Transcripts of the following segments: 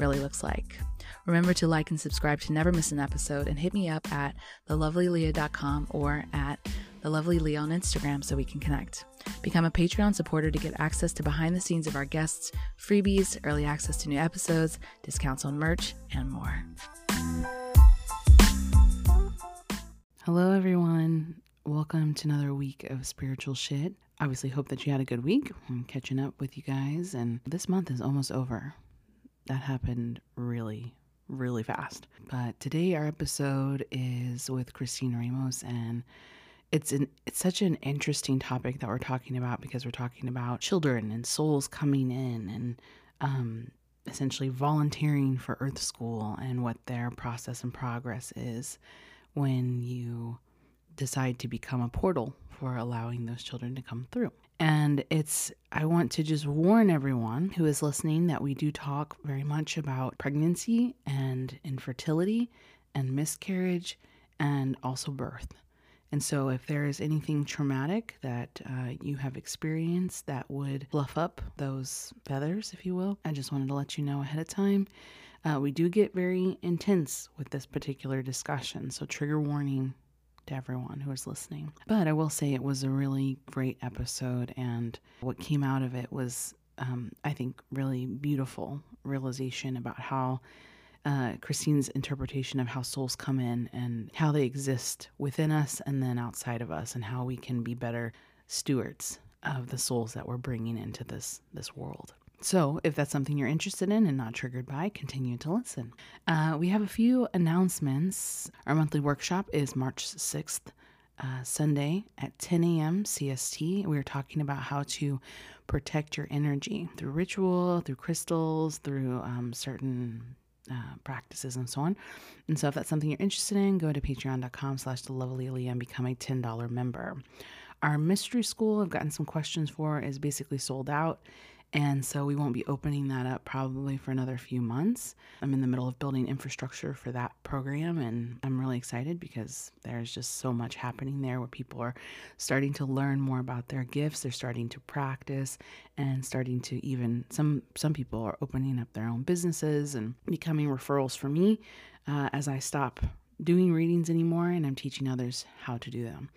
really looks like. Remember to like and subscribe to never miss an episode and hit me up at thelovelyleah.com or at thelovelyleah on Instagram so we can connect. Become a Patreon supporter to get access to behind the scenes of our guests, freebies, early access to new episodes, discounts on merch, and more. Hello, everyone. Welcome to another week of spiritual shit. Obviously, hope that you had a good week. I'm catching up with you guys, and this month is almost over that happened really, really fast. But today our episode is with Christine Ramos and it's an it's such an interesting topic that we're talking about because we're talking about children and souls coming in and um, essentially volunteering for Earth School and what their process and progress is when you decide to become a portal for allowing those children to come through. And it's, I want to just warn everyone who is listening that we do talk very much about pregnancy and infertility and miscarriage and also birth. And so, if there is anything traumatic that uh, you have experienced that would fluff up those feathers, if you will, I just wanted to let you know ahead of time. Uh, we do get very intense with this particular discussion. So, trigger warning to everyone was listening. But I will say it was a really great episode, and what came out of it was, um, I think, really beautiful realization about how uh, Christine's interpretation of how souls come in and how they exist within us and then outside of us, and how we can be better stewards of the souls that we're bringing into this this world. So, if that's something you're interested in and not triggered by, continue to listen. Uh, we have a few announcements. Our monthly workshop is March 6th, uh, Sunday at 10 a.m. CST. We are talking about how to protect your energy through ritual, through crystals, through um, certain uh, practices and so on. And so if that's something you're interested in, go to patreon.com slash the lovely and become a $10 member. Our mystery school, I've gotten some questions for, is basically sold out. And so we won't be opening that up probably for another few months. I'm in the middle of building infrastructure for that program, and I'm really excited because there's just so much happening there where people are starting to learn more about their gifts. They're starting to practice and starting to even some some people are opening up their own businesses and becoming referrals for me uh, as I stop doing readings anymore and I'm teaching others how to do them.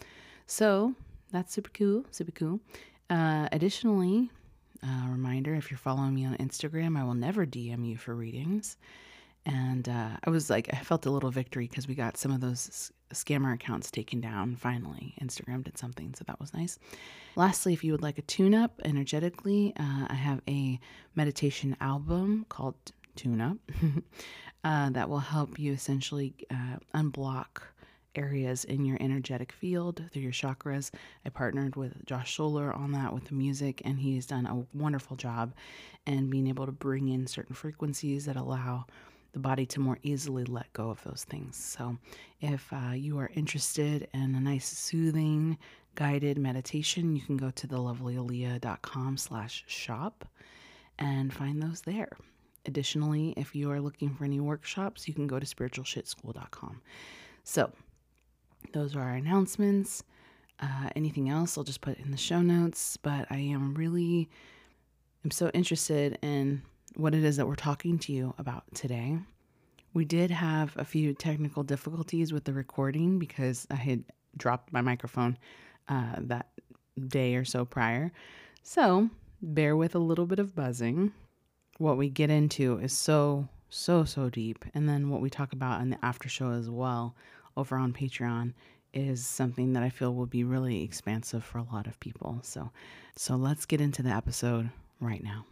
So that's super cool, super cool. Uh, additionally, uh, reminder if you're following me on Instagram, I will never DM you for readings. And uh, I was like, I felt a little victory because we got some of those scammer accounts taken down finally. Instagram did something, so that was nice. Lastly, if you would like a tune up energetically, uh, I have a meditation album called Tune Up uh, that will help you essentially uh, unblock areas in your energetic field through your chakras. I partnered with Josh Solar on that with the music, and he's done a wonderful job in being able to bring in certain frequencies that allow the body to more easily let go of those things. So, if uh, you are interested in a nice, soothing, guided meditation, you can go to thelovelyleah.com slash shop and find those there. Additionally, if you are looking for any workshops, you can go to spiritualshitschool.com. So, those are our announcements. Uh, anything else, I'll just put in the show notes. But I am really, I'm so interested in what it is that we're talking to you about today. We did have a few technical difficulties with the recording because I had dropped my microphone uh, that day or so prior. So bear with a little bit of buzzing. What we get into is so, so, so deep. And then what we talk about in the after show as well over on Patreon is something that I feel will be really expansive for a lot of people. So so let's get into the episode right now.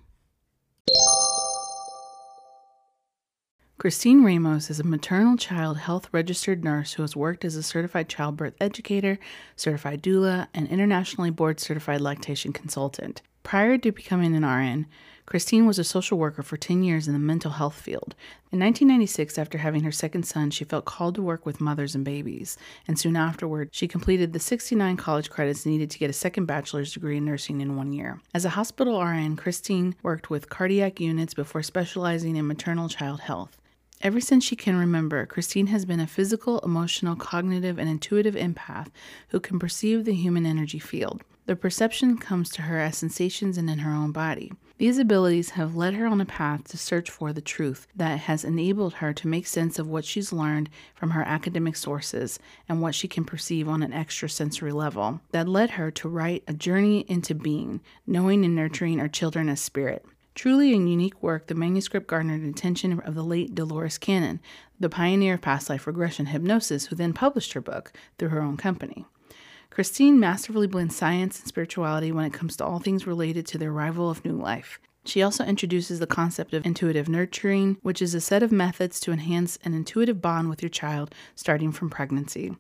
Christine Ramos is a maternal child health registered nurse who has worked as a certified childbirth educator, certified doula, and internationally board certified lactation consultant. Prior to becoming an RN, Christine was a social worker for 10 years in the mental health field. In 1996, after having her second son, she felt called to work with mothers and babies, and soon afterward, she completed the 69 college credits needed to get a second bachelor's degree in nursing in one year. As a hospital RN, Christine worked with cardiac units before specializing in maternal child health. Ever since she can remember, Christine has been a physical, emotional, cognitive, and intuitive empath who can perceive the human energy field. The perception comes to her as sensations and in her own body. These abilities have led her on a path to search for the truth that has enabled her to make sense of what she's learned from her academic sources and what she can perceive on an extrasensory level. That led her to write A Journey into Being, Knowing and Nurturing Our Children as Spirit. Truly a unique work, the manuscript garnered attention of the late Dolores Cannon, the pioneer of past life regression hypnosis, who then published her book through her own company. Christine masterfully blends science and spirituality when it comes to all things related to the arrival of new life. She also introduces the concept of intuitive nurturing, which is a set of methods to enhance an intuitive bond with your child starting from pregnancy.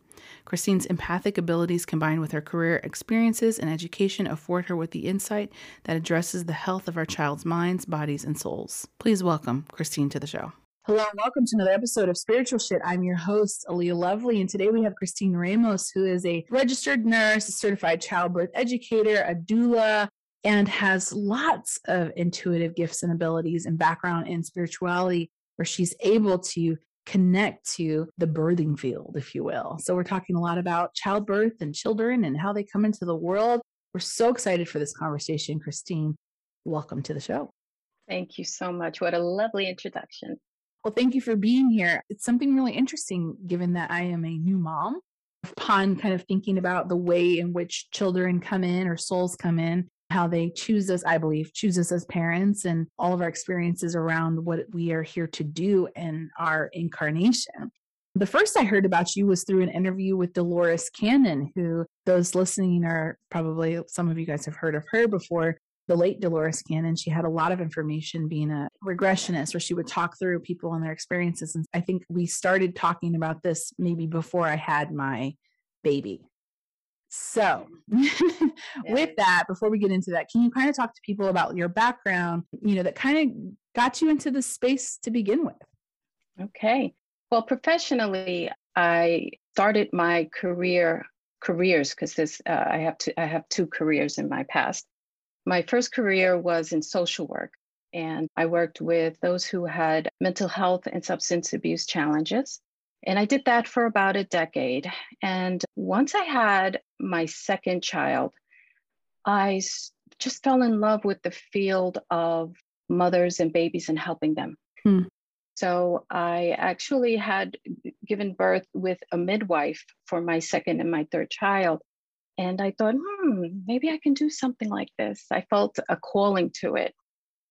Christine's empathic abilities combined with her career experiences and education afford her with the insight that addresses the health of our child's minds, bodies, and souls. Please welcome Christine to the show. Hello and welcome to another episode of Spiritual Shit. I'm your host, Aaliyah Lovely, and today we have Christine Ramos, who is a registered nurse, a certified childbirth educator, a doula, and has lots of intuitive gifts and abilities and background in spirituality where she's able to connect to the birthing field, if you will. So, we're talking a lot about childbirth and children and how they come into the world. We're so excited for this conversation, Christine. Welcome to the show. Thank you so much. What a lovely introduction. Well, thank you for being here. It's something really interesting given that I am a new mom. Upon kind of thinking about the way in which children come in or souls come in, how they choose us, I believe, choose us as parents and all of our experiences around what we are here to do in our incarnation. The first I heard about you was through an interview with Dolores Cannon, who those listening are probably some of you guys have heard of her before. The late Dolores Cannon, she had a lot of information being a regressionist, where she would talk through people and their experiences. And I think we started talking about this maybe before I had my baby. So, with that, before we get into that, can you kind of talk to people about your background, you know, that kind of got you into the space to begin with? Okay. Well, professionally, I started my career careers because this uh, I have to I have two careers in my past. My first career was in social work, and I worked with those who had mental health and substance abuse challenges. And I did that for about a decade. And once I had my second child, I just fell in love with the field of mothers and babies and helping them. Hmm. So I actually had given birth with a midwife for my second and my third child. And I thought, hmm, maybe I can do something like this. I felt a calling to it.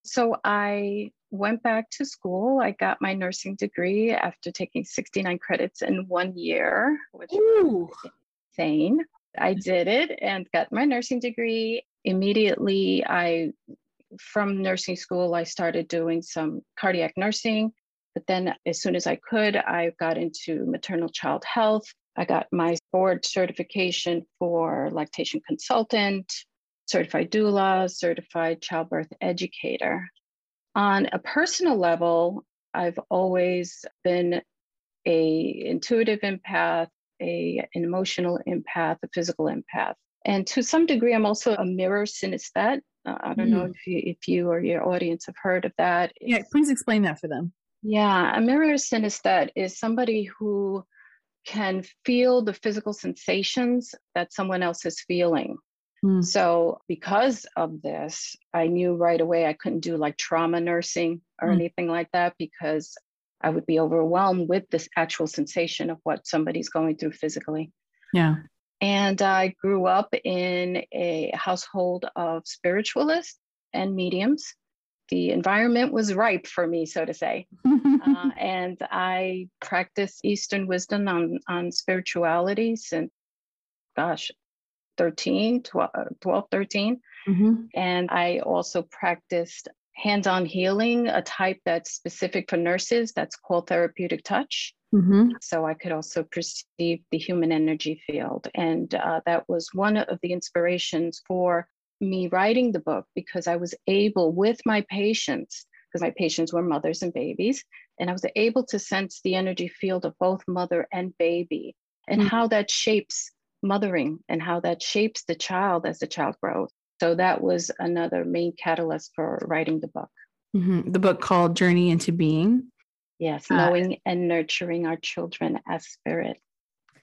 So I went back to school. I got my nursing degree after taking 69 credits in one year, which Ooh. was insane. I did it and got my nursing degree. Immediately, I from nursing school, I started doing some cardiac nursing. But then, as soon as I could, I got into maternal child health. I got my board certification for lactation consultant, certified doula, certified childbirth educator. On a personal level, I've always been a intuitive empath, a an emotional empath, a physical empath, and to some degree, I'm also a mirror synesthete. Uh, I don't mm. know if you if you or your audience have heard of that. Yeah, please explain that for them. Yeah, a mirror synesthete is somebody who can feel the physical sensations that someone else is feeling. Mm. So, because of this, I knew right away I couldn't do like trauma nursing or mm. anything like that because I would be overwhelmed with this actual sensation of what somebody's going through physically. Yeah. And I grew up in a household of spiritualists and mediums. The environment was ripe for me, so to say. uh, and I practiced Eastern wisdom on, on spirituality since, gosh, 13, 12, 12 13. Mm-hmm. And I also practiced hands on healing, a type that's specific for nurses that's called therapeutic touch. Mm-hmm. So I could also perceive the human energy field. And uh, that was one of the inspirations for me writing the book because I was able, with my patients, because my patients were mothers and babies, and I was able to sense the energy field of both mother and baby and mm-hmm. how that shapes mothering and how that shapes the child as the child grows. So that was another main catalyst for writing the book. Mm-hmm. The book called Journey into Being. Yes, uh, knowing and nurturing our children as spirit.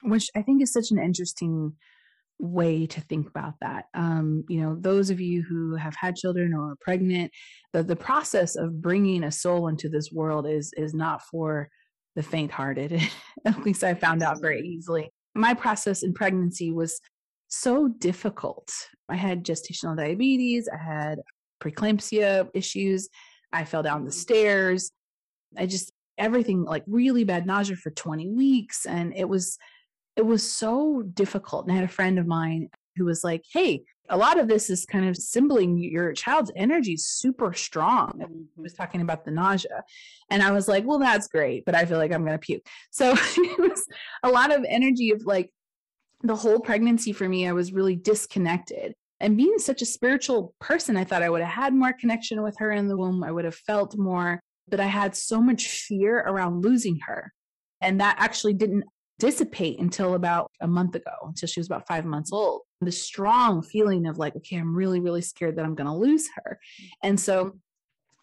Which I think is such an interesting way to think about that. Um, you know, those of you who have had children or are pregnant, the, the process of bringing a soul into this world is is not for the faint-hearted. At least I found out very easily. My process in pregnancy was so difficult. I had gestational diabetes, I had preeclampsia issues, I fell down the stairs. I just everything like really bad nausea for 20 weeks and it was it was so difficult. And I had a friend of mine who was like, Hey, a lot of this is kind of symboling your child's energy is super strong. Mm-hmm. was talking about the nausea. And I was like, Well, that's great, but I feel like I'm going to puke. So it was a lot of energy of like the whole pregnancy for me, I was really disconnected. And being such a spiritual person, I thought I would have had more connection with her in the womb. I would have felt more, but I had so much fear around losing her. And that actually didn't dissipate until about a month ago, until she was about five months old. The strong feeling of like, okay, I'm really, really scared that I'm going to lose her. And so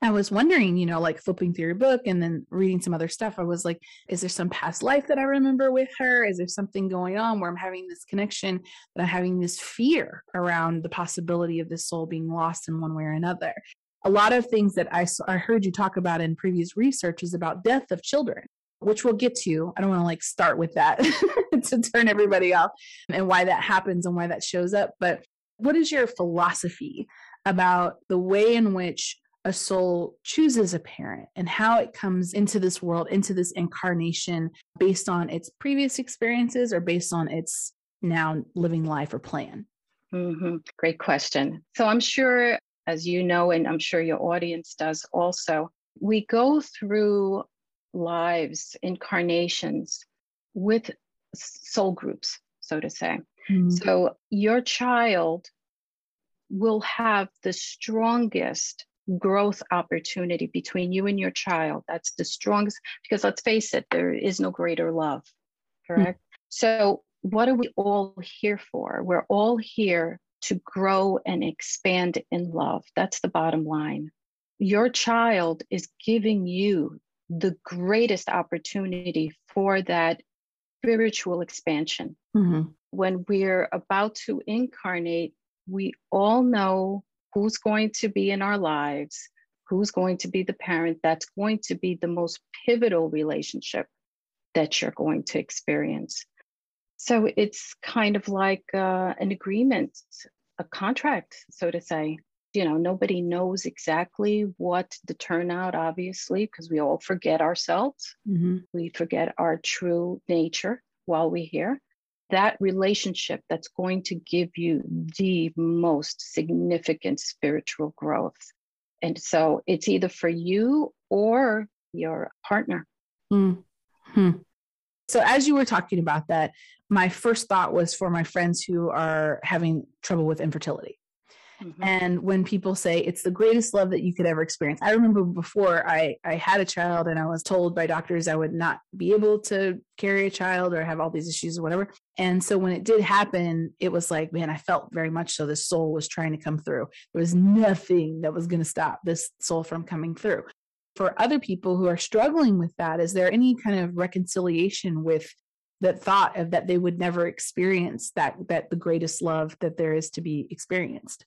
I was wondering, you know, like flipping through your book and then reading some other stuff. I was like, is there some past life that I remember with her? Is there something going on where I'm having this connection, that I'm having this fear around the possibility of this soul being lost in one way or another? A lot of things that I, I heard you talk about in previous research is about death of children which we'll get to. I don't want to like start with that to turn everybody off and why that happens and why that shows up. But what is your philosophy about the way in which a soul chooses a parent and how it comes into this world, into this incarnation based on its previous experiences or based on its now living life or plan? Mm-hmm. Great question. So I'm sure, as you know, and I'm sure your audience does also, we go through lives, incarnations with soul groups, so to say. Mm-hmm. So your child will have the strongest growth opportunity between you and your child. That's the strongest, because let's face it, there is no greater love, correct? Mm-hmm. So, what are we all here for? We're all here to grow and expand in love. That's the bottom line. Your child is giving you the greatest opportunity for that spiritual expansion. Mm-hmm. When we're about to incarnate, we all know who's going to be in our lives, who's going to be the parent that's going to be the most pivotal relationship that you're going to experience. So it's kind of like uh, an agreement, a contract, so to say you know nobody knows exactly what the turnout obviously because we all forget ourselves. Mm-hmm. we forget our true nature while we're here. That relationship that's going to give you the most significant spiritual growth. And so it's either for you or your partner. Mm-hmm. so as you were talking about that my first thought was for my friends who are having trouble with infertility Mm-hmm. And when people say it's the greatest love that you could ever experience, I remember before I, I had a child and I was told by doctors I would not be able to carry a child or have all these issues or whatever. And so when it did happen, it was like, man, I felt very much so the soul was trying to come through. There was nothing that was going to stop this soul from coming through. For other people who are struggling with that, is there any kind of reconciliation with that thought of that they would never experience that that the greatest love that there is to be experienced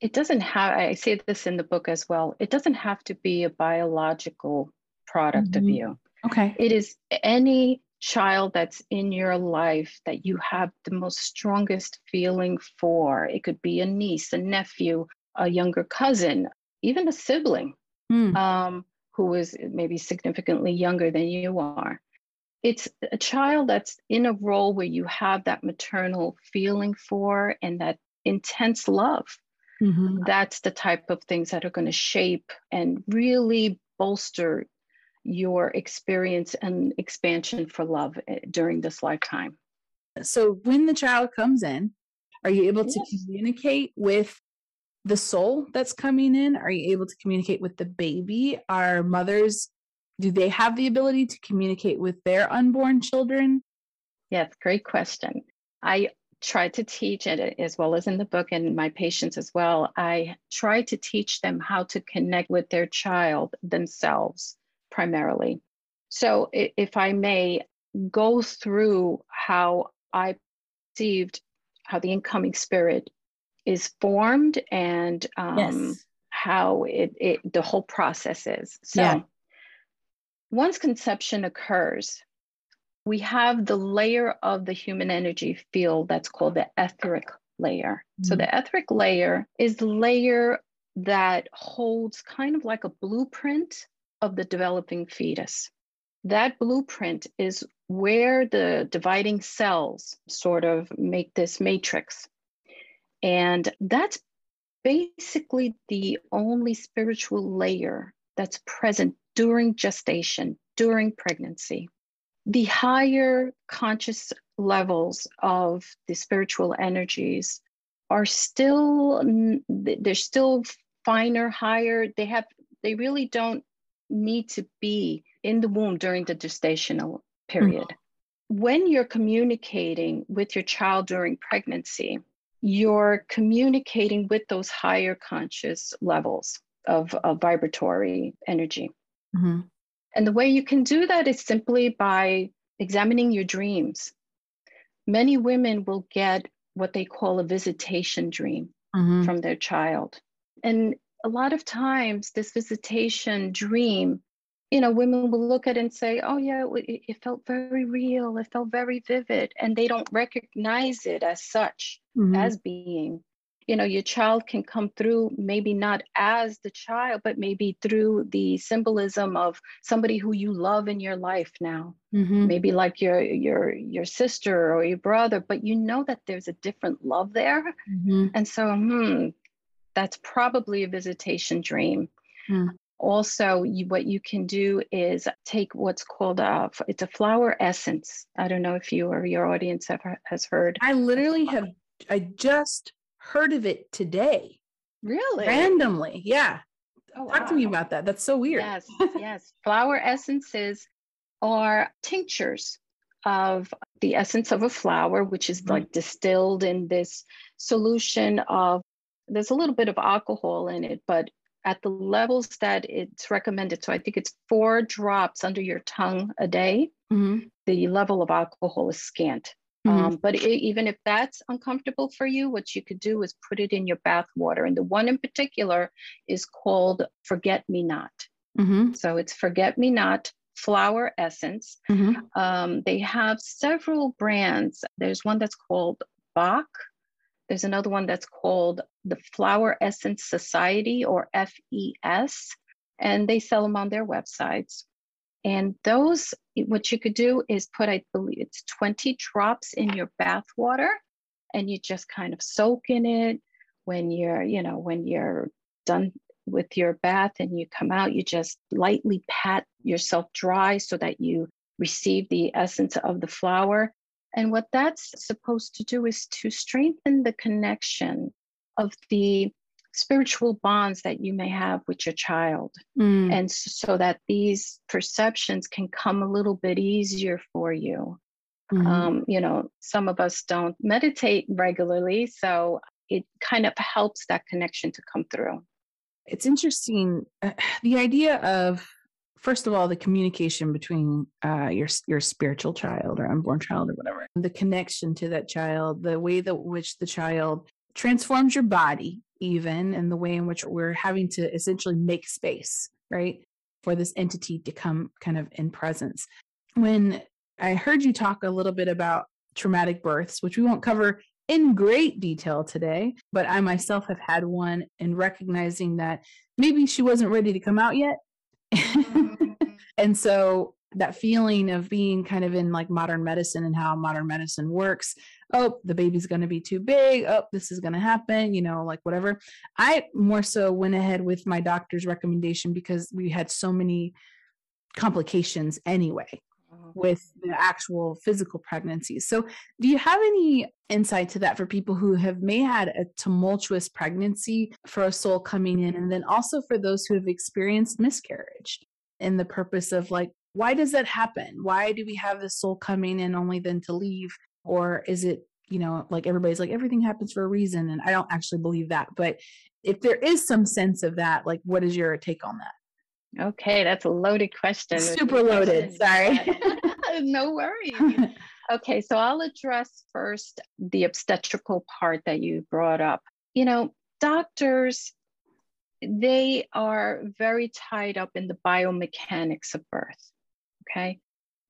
it doesn't have i say this in the book as well it doesn't have to be a biological product mm-hmm. of you. Okay. It is any child that's in your life that you have the most strongest feeling for. It could be a niece a nephew a younger cousin even a sibling mm. um, who is maybe significantly younger than you are. It's a child that's in a role where you have that maternal feeling for and that intense love Mm-hmm. That's the type of things that are going to shape and really bolster your experience and expansion for love eh, during this lifetime. So, when the child comes in, are you able to communicate with the soul that's coming in? Are you able to communicate with the baby? Are mothers, do they have the ability to communicate with their unborn children? Yes, great question. I try to teach it as well as in the book and my patients as well. I try to teach them how to connect with their child themselves primarily. So, if I may go through how I perceived how the incoming spirit is formed and um, yes. how it, it, the whole process is. So, yeah. once conception occurs, we have the layer of the human energy field that's called the etheric layer. Mm-hmm. So, the etheric layer is the layer that holds kind of like a blueprint of the developing fetus. That blueprint is where the dividing cells sort of make this matrix. And that's basically the only spiritual layer that's present during gestation, during pregnancy. The higher conscious levels of the spiritual energies are still, they're still finer, higher. They have, they really don't need to be in the womb during the gestational period. Mm-hmm. When you're communicating with your child during pregnancy, you're communicating with those higher conscious levels of, of vibratory energy. Mm-hmm. And the way you can do that is simply by examining your dreams. Many women will get what they call a visitation dream mm-hmm. from their child. And a lot of times, this visitation dream you know, women will look at it and say, oh, yeah, it, it, felt very real. It felt very vivid. And they don't recognize it as such, mm-hmm. as being. You know, your child can come through maybe not as the child, but maybe through the symbolism of somebody who you love in your life now. Mm-hmm. Maybe like your your your sister or your brother, but you know that there's a different love there. Mm-hmm. And so, hmm, that's probably a visitation dream. Mm. Also, you, what you can do is take what's called a it's a flower essence. I don't know if you or your audience have, has heard. I literally have. I just heard of it today. Really? Randomly, yeah. Oh, Talk wow. to me about that. That's so weird. Yes, yes. Flower essences are tinctures of the essence of a flower, which is mm-hmm. like distilled in this solution of there's a little bit of alcohol in it, but at the levels that it's recommended. So I think it's four drops under your tongue a day. Mm-hmm. The level of alcohol is scant. Mm-hmm. Um, but it, even if that's uncomfortable for you, what you could do is put it in your bath water. And the one in particular is called Forget Me Not. Mm-hmm. So it's Forget Me Not flower essence. Mm-hmm. Um, they have several brands. There's one that's called Bach. There's another one that's called the Flower Essence Society or FES, and they sell them on their websites. And those, what you could do is put, I believe it's 20 drops in your bath water, and you just kind of soak in it. When you're, you know, when you're done with your bath and you come out, you just lightly pat yourself dry so that you receive the essence of the flower. And what that's supposed to do is to strengthen the connection of the spiritual bonds that you may have with your child. Mm. And so that these perceptions can come a little bit easier for you. Mm-hmm. Um, you know, some of us don't meditate regularly, so it kind of helps that connection to come through. It's interesting uh, the idea of first of all the communication between uh, your your spiritual child or unborn child or whatever the connection to that child the way that which the child transforms your body even and the way in which we're having to essentially make space right for this entity to come kind of in presence when i heard you talk a little bit about traumatic births which we won't cover in great detail today but i myself have had one and recognizing that maybe she wasn't ready to come out yet Mm-hmm. and so that feeling of being kind of in like modern medicine and how modern medicine works oh the baby's going to be too big oh this is going to happen you know like whatever i more so went ahead with my doctor's recommendation because we had so many complications anyway oh. with the actual physical pregnancy. So, do you have any insight to that for people who have may had a tumultuous pregnancy for a soul coming in, and then also for those who have experienced miscarriage? In the purpose of like, why does that happen? Why do we have this soul coming in only then to leave? Or is it, you know, like everybody's like everything happens for a reason, and I don't actually believe that, but if there is some sense of that, like, what is your take on that? Okay, that's a loaded question. Super loaded. Sorry. no worries. Okay, so I'll address first the obstetrical part that you brought up. You know, doctors, they are very tied up in the biomechanics of birth. Okay.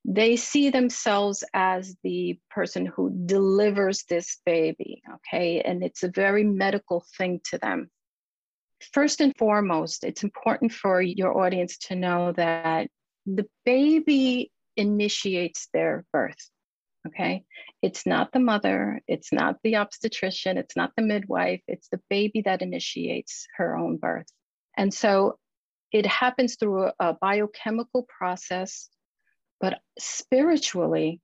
They see themselves as the person who delivers this baby. Okay. And it's a very medical thing to them. First and foremost, it's important for your audience to know that the baby initiates their birth. Okay. It's not the mother, it's not the obstetrician, it's not the midwife, it's the baby that initiates her own birth. And so it happens through a, biochemical process, but spiritually,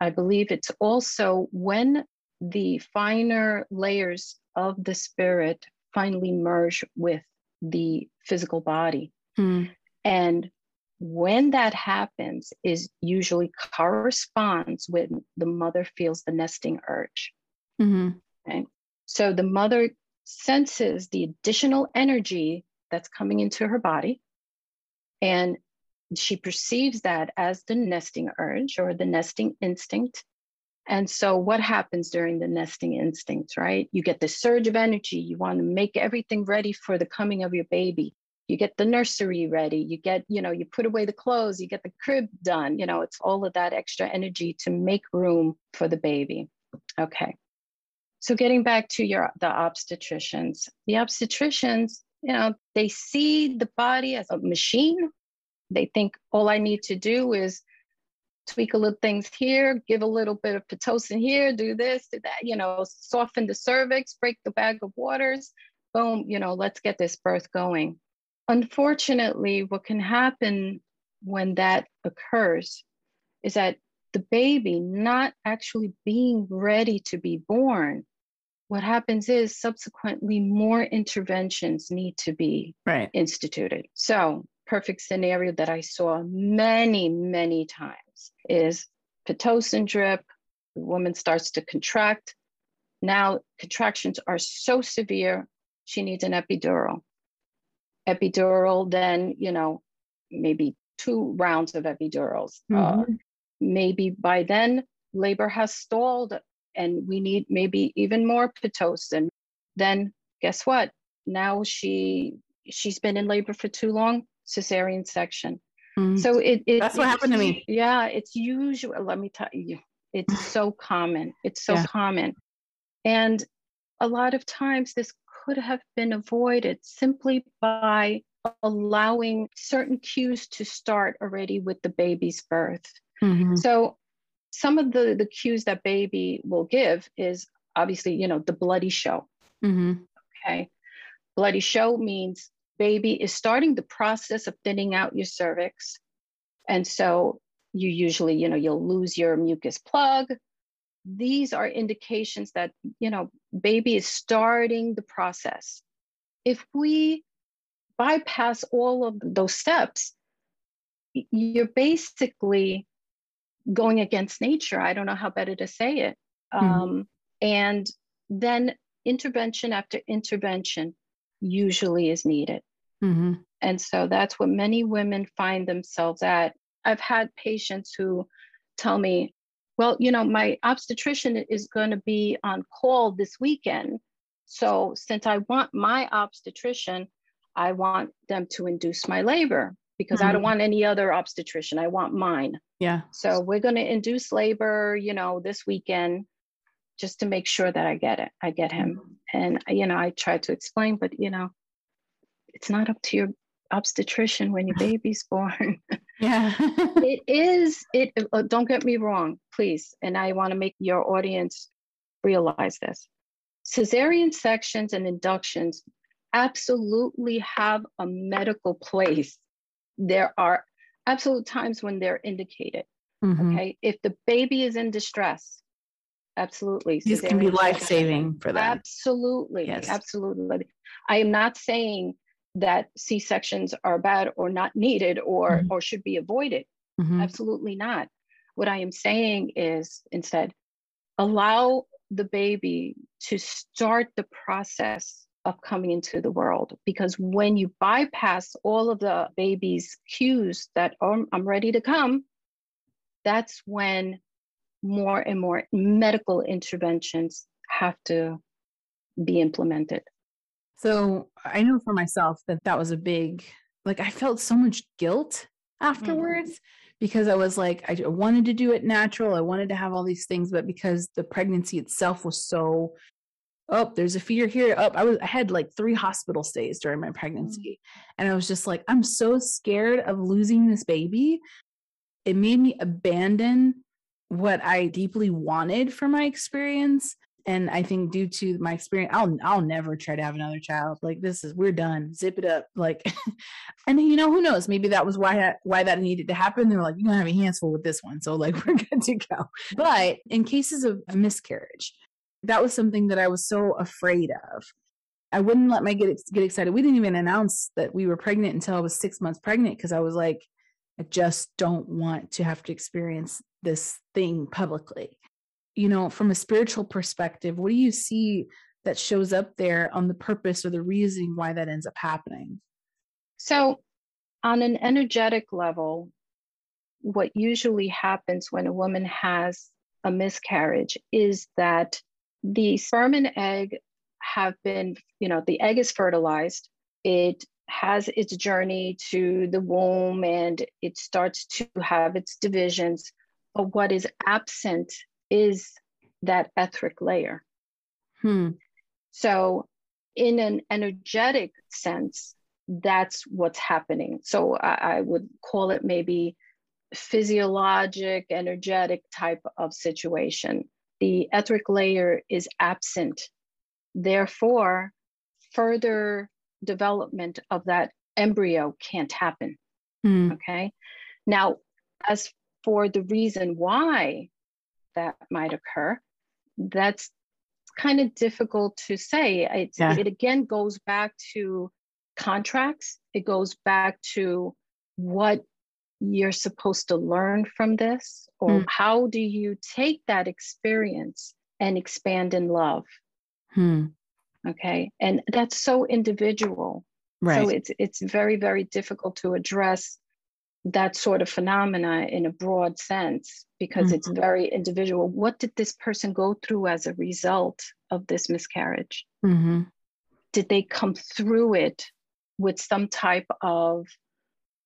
I believe it's also when the finer layers of the spirit finally merge with the physical body. Mm. And when that happens is usually corresponds when the mother feels the nesting urge. Mm-hmm. Okay. So the mother senses the additional energy that's coming into her body. And she perceives that as the nesting urge or the nesting instinct. And so, what happens during the nesting instinct, right? You get the surge of energy. You want to make everything ready for the coming of your baby. You get the nursery ready. You get, you know, you put away the clothes, you get the crib done. You know, it's all of that extra energy to make room for the baby. Okay. So, getting back to your the obstetricians, the obstetricians, you know, they see the body as a machine. They think all I need to do is tweak a little things here, give a little bit of Pitocin here, do this, do that, you know, soften the cervix, break the bag of waters, boom, you know, let's get this birth going. Unfortunately, what can happen when that occurs is that the baby not actually being ready to be born, what happens is subsequently more interventions need to be right. instituted. So, perfect scenario that I saw many, many times is Pitocin drip. The woman starts to contract. Now, contractions are so severe, she needs an epidural. Epidural, then, you know, maybe two rounds of epidurals. Uh, mm-hmm. Uh, maybe by then, labor has stalled and we need maybe even more Pitocin. Then, guess what? Now she she's been in labor for too long, cesarean section. Mm. So it, it that's what happened to me. Yeah, it's usual. Let me tell you, it's so common. It's so yeah. common, and a lot of times this could have been avoided simply by allowing certain cues to start already with the baby's birth. Mm-hmm. So some of the the cues that baby will give is obviously you know the bloody show. Mm-hmm. Okay, bloody show means baby is starting the process of thinning out your cervix. And so you usually, you know, you'll lose your mucus plug. These are indications that, you know, baby is starting the process. If we bypass all of those steps, you're basically going against nature. I don't know how better to say it. Mm-hmm. Um, and then intervention after intervention usually is needed. Mm-hmm. And so that's what many women find themselves at. I've had patients who tell me, well, you know, my obstetrician is going to be on call this weekend. So since I want my obstetrician, I want them to induce my labor because mm-hmm. I don't mm-hmm. want any other obstetrician. I want mine. Yeah. So we're going to induce labor, you know, this weekend just to make sure that I get it. I get him. And, you know, I try to explain, but, you know, it's not up to your obstetrician when your baby's born. Yeah. it is it uh, don't get me wrong, please, and I want to make your audience realize this. Cesarean sections and inductions absolutely have a medical place. There are absolute times when they're indicated. Mm-hmm. Okay. If the baby is in distress, absolutely. This can be life saving for them. Absolutely. Yes. Absolutely. I am not saying that C sections are bad or not needed or mm-hmm. or should be avoided. Mm-hmm. Absolutely not. What I am saying is instead allow the baby to start the process of coming into the world because when you bypass all of the baby's cues that oh, I'm ready to come, that's when more and more medical interventions have to be implemented. So I know for myself that that was a big, like, I felt so much guilt afterwards mm-hmm. because I was like, I wanted to do it natural. I wanted to have all these things, but because the pregnancy itself was so, oh, there's a fear here. Up, oh, I was, I had like three hospital stays during my pregnancy. Mm-hmm. And I was just like, I'm so scared of losing this baby. It made me abandon what I deeply wanted for my experience and I think due to my experience, I'll I'll never try to have another child. Like this is we're done. Zip it up. Like, and you know who knows? Maybe that was why I, why that needed to happen. They're like, you're gonna have a hands full with this one, so like we're good to go. But in cases of miscarriage, that was something that I was so afraid of. I wouldn't let my get get excited. We didn't even announce that we were pregnant until I was six months pregnant because I was like, I just don't want to have to experience this thing publicly you know, from a spiritual perspective, what do you see that shows up there on the purpose or the reason why that ends up happening? So, on an energetic level, what usually happens when a woman has a miscarriage is that the sperm and egg have been, you know, the egg is fertilized. It has its journey to the womb and it starts to have its divisions. But what is absent is that etheric layer. Hmm. So, in an energetic sense, that's what's happening. So, I, I would call it maybe physiologic, energetic type of situation. The etheric layer is absent. Therefore, further development of that embryo can't happen. Hmm. Okay. Now, as for the reason why that might occur. That's kind of difficult to say. Yeah. It again goes back to contracts, it goes back to what you're supposed to learn from this, or mm. how do you take that experience and expand in love? Hmm. Okay. And that's so individual. Right. So it's it's very, very difficult to address that sort of phenomena in a broad sense because mm-hmm. it's very individual. What did this person go through as a result of this miscarriage? Mm-hmm. Did they come through it with some type of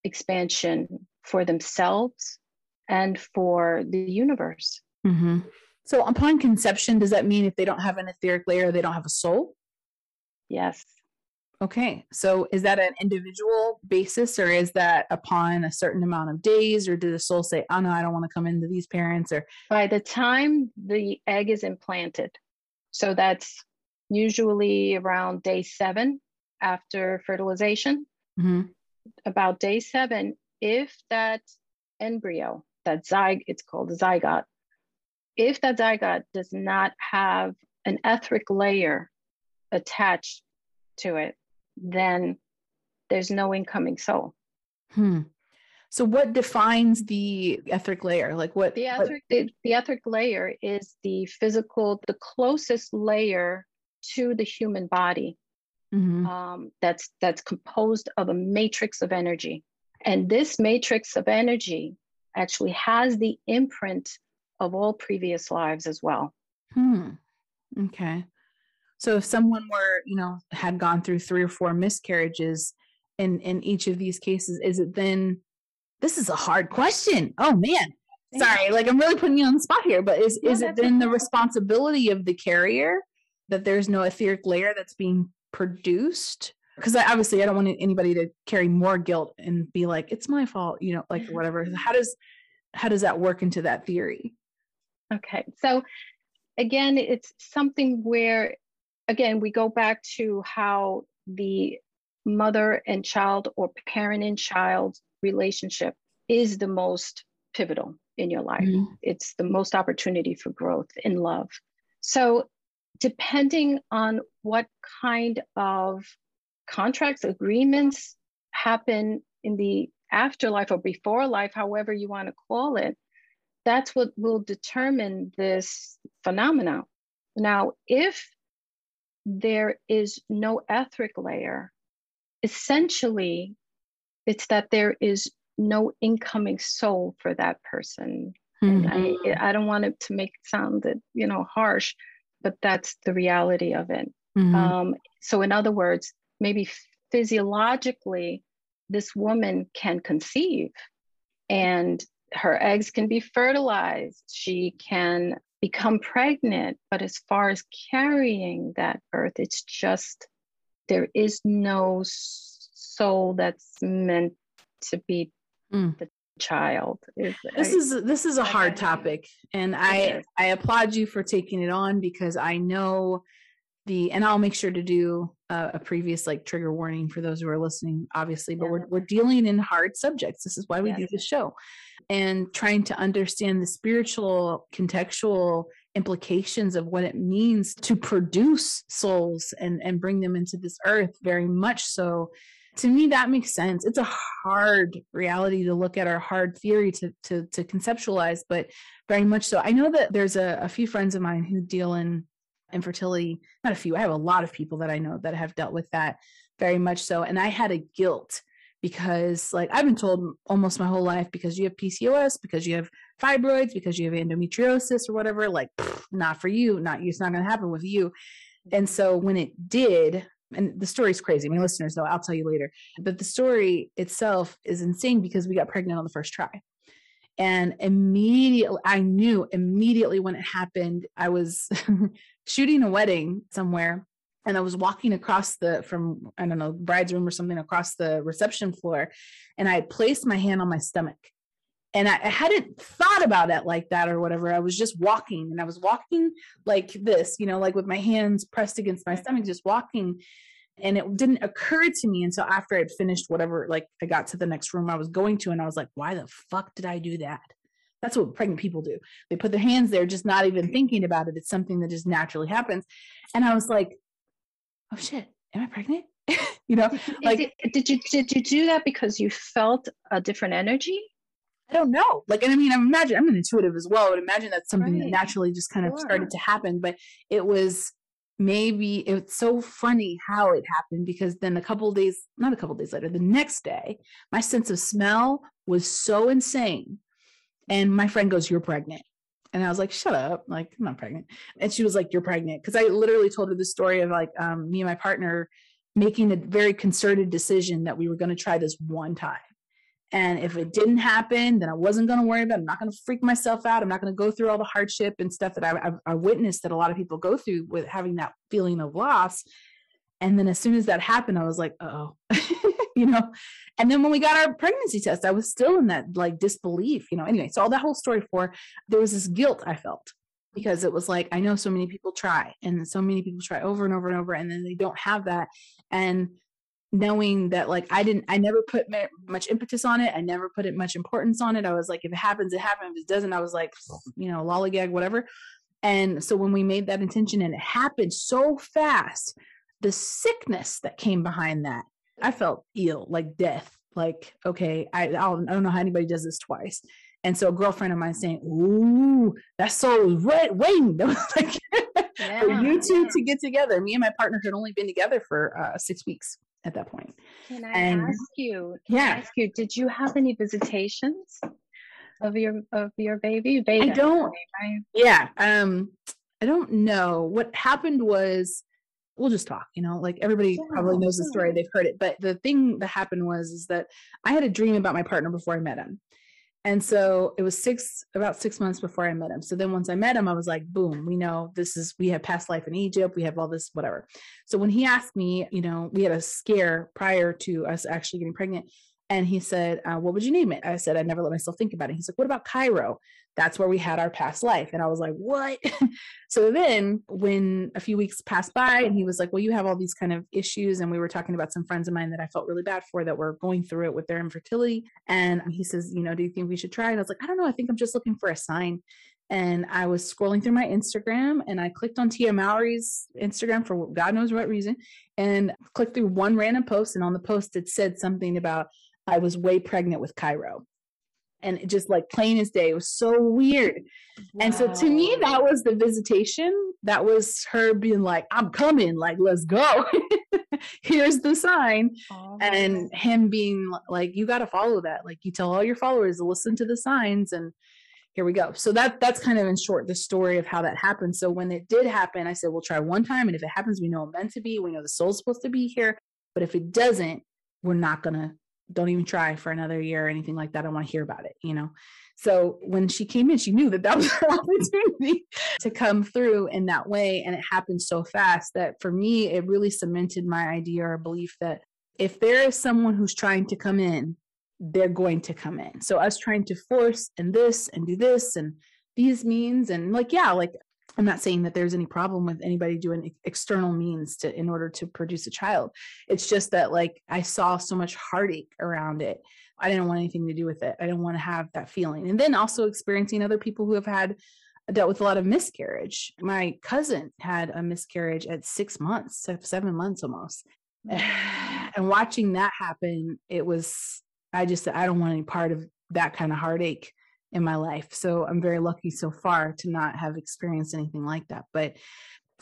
expansion for themselves and for the universe? Mm-hmm. So, upon conception, does that mean if they don't have an etheric layer, they don't have a soul? Yes. Okay. So is that an individual basis or is that upon a certain amount of days or did the soul say, oh no, I don't want to come into these parents or by the time the egg is implanted. So that's usually around day seven after fertilization. Mm-hmm. About day seven, if that embryo, that zygote, it's called a zygote, if that zygote does not have an etheric layer attached to it, then there's no incoming soul. Hmm. So, what defines the etheric layer? Like what? The etheric, what? The, the etheric layer is the physical, the closest layer to the human body. Mm-hmm. Um, that's that's composed of a matrix of energy, and this matrix of energy actually has the imprint of all previous lives as well. Hmm. Okay. So if someone were, you know, had gone through three or four miscarriages in in each of these cases, is it then this is a hard question. Oh man. Sorry, like I'm really putting you on the spot here, but is is it then the responsibility of the carrier that there's no etheric layer that's being produced? Because I, obviously I don't want anybody to carry more guilt and be like it's my fault, you know, like mm-hmm. whatever. How does how does that work into that theory? Okay, so again, it's something where again, we go back to how the mother and child or parent and child relationship is the most pivotal. in your life. Mm-hmm. It's the most opportunity for growth in love. So, depending on what kind of contracts, agreements happen in the afterlife or before life, however you want to call it, that's what will determine this phenomena. Now, if there is no etheric layer, essentially, it's that there is no incoming soul for that person. Mm-hmm. And I, I don't want it to make it sound that, you know, harsh, but that's the reality of it. Mm-hmm. Um, so, in other words, maybe physiologically, this woman can conceive and her eggs can be fertilized. She can become pregnant. But as far as carrying that birth, it's just there is no soul that's meant to be mm. the child. this I, is this is a hard topic, and I I applaud you for taking it on because I know the and I'll make sure to do a, a previous like trigger warning for those who are listening, obviously. But yeah. we're we're dealing in hard subjects. This is why we do this show, and trying to understand the spiritual contextual implications of what it means to produce souls and and bring them into this earth. Very much so. To me, that makes sense. It's a hard reality to look at or hard theory to to to conceptualize, but very much so. I know that there's a, a few friends of mine who deal in infertility not a few i have a lot of people that i know that have dealt with that very much so and i had a guilt because like i've been told almost my whole life because you have pcos because you have fibroids because you have endometriosis or whatever like pff, not for you not you it's not going to happen with you. And so when it did and the story's crazy my listeners know i'll tell you later but the story itself is insane because we got pregnant on the first try. And immediately i knew immediately when it happened i was shooting a wedding somewhere and I was walking across the from I don't know bride's room or something across the reception floor, and I placed my hand on my stomach, and I, I, hadn't thought about it like that or whatever. I was just walking, and I was walking like this, you know, like with my hands pressed against my stomach, just walking, and it didn't occur to me until after I'd finished whatever. Like I got to the next room I was going to, and I was like, why the fuck did I do that? That's what pregnant people do. They put their hands there, just not even thinking about it. It's something that just naturally happens. And I was like, oh shit, am I pregnant? you know, like did, did you did you do that because you felt a different energy? I don't know. Like, and I mean, I imagine I'm an intuitive as well. I would imagine that's something right. that naturally just kind of sure. started to happen. But it was maybe it's so funny how it happened because then a couple days, not a couple days later, the next day, my sense of smell was so insane and my friend goes, You're pregnant. And I was like, Shut up. Like, I'm not pregnant. And she was like, You're pregnant. Cause I literally told her the story of like um, me and my partner making a very concerted decision that we were going to try this one time. And if it didn't happen, then I wasn't going to worry about it. I'm not going to freak myself out. I'm not going to go through all the hardship and stuff that I, I, I witnessed that a lot of people go through with having that feeling of loss. And then as soon as that happened, I was like, oh, you know. And then when we got our pregnancy test, I was still in that like disbelief, you know. Anyway, so all that whole story for there was this guilt I felt because it was like I know so many people try and so many people try over and over and over and then they don't have that. And knowing that like I didn't I never put much impetus on it. I never put it much importance on it. I was like if it happens it happens. If it doesn't I was like you know lollygag whatever. And so when we made that intention and it happened so fast the sickness that came behind that I felt ill, like death. Like, okay, I, I don't, I don't know how anybody does this twice. And so a girlfriend of mine saying, Ooh, that soul right waiting. like yeah, for you two yeah. to get together. Me and my partner had only been together for uh, six weeks at that point. Can I and, ask you? Can yeah. I ask you, did you have any visitations of your of your baby? Veda, I don't. Right? Yeah. Um, I don't know. What happened was we'll just talk you know like everybody yeah, probably knows the story they've heard it but the thing that happened was is that i had a dream about my partner before i met him and so it was six about six months before i met him so then once i met him i was like boom we know this is we have past life in egypt we have all this whatever so when he asked me you know we had a scare prior to us actually getting pregnant And he said, uh, What would you name it? I said, I never let myself think about it. He's like, What about Cairo? That's where we had our past life. And I was like, What? so then, when a few weeks passed by, and he was like, Well, you have all these kind of issues. And we were talking about some friends of mine that I felt really bad for that were going through it with their infertility. And he says, You know, do you think we should try? And I was like, I don't know. I think I'm just looking for a sign and I was scrolling through my Instagram and I clicked on Tia Mowry's Instagram for God knows what reason and clicked through one random post. And on the post, it said something about I was way pregnant with Cairo. And it just like plain as day, it was so weird. Wow. And so to me, that was the visitation. That was her being like, I'm coming, like, let's go. Here's the sign. Oh, and him being like, you got to follow that. Like, you tell all your followers to listen to the signs and here we go. So that that's kind of in short the story of how that happened. So when it did happen, I said we'll try one time, and if it happens, we know it's meant to be. We know the soul's supposed to be here. But if it doesn't, we're not gonna. Don't even try for another year or anything like that. I want to hear about it. You know. So when she came in, she knew that that was her opportunity to come through in that way, and it happened so fast that for me, it really cemented my idea or belief that if there is someone who's trying to come in they're going to come in. So us trying to force and this and do this and these means and like yeah, like I'm not saying that there's any problem with anybody doing external means to in order to produce a child. It's just that like I saw so much heartache around it. I didn't want anything to do with it. I didn't want to have that feeling. And then also experiencing other people who have had dealt with a lot of miscarriage. My cousin had a miscarriage at 6 months, 7 months almost. And watching that happen, it was I just I don't want any part of that kind of heartache in my life. So I'm very lucky so far to not have experienced anything like that. But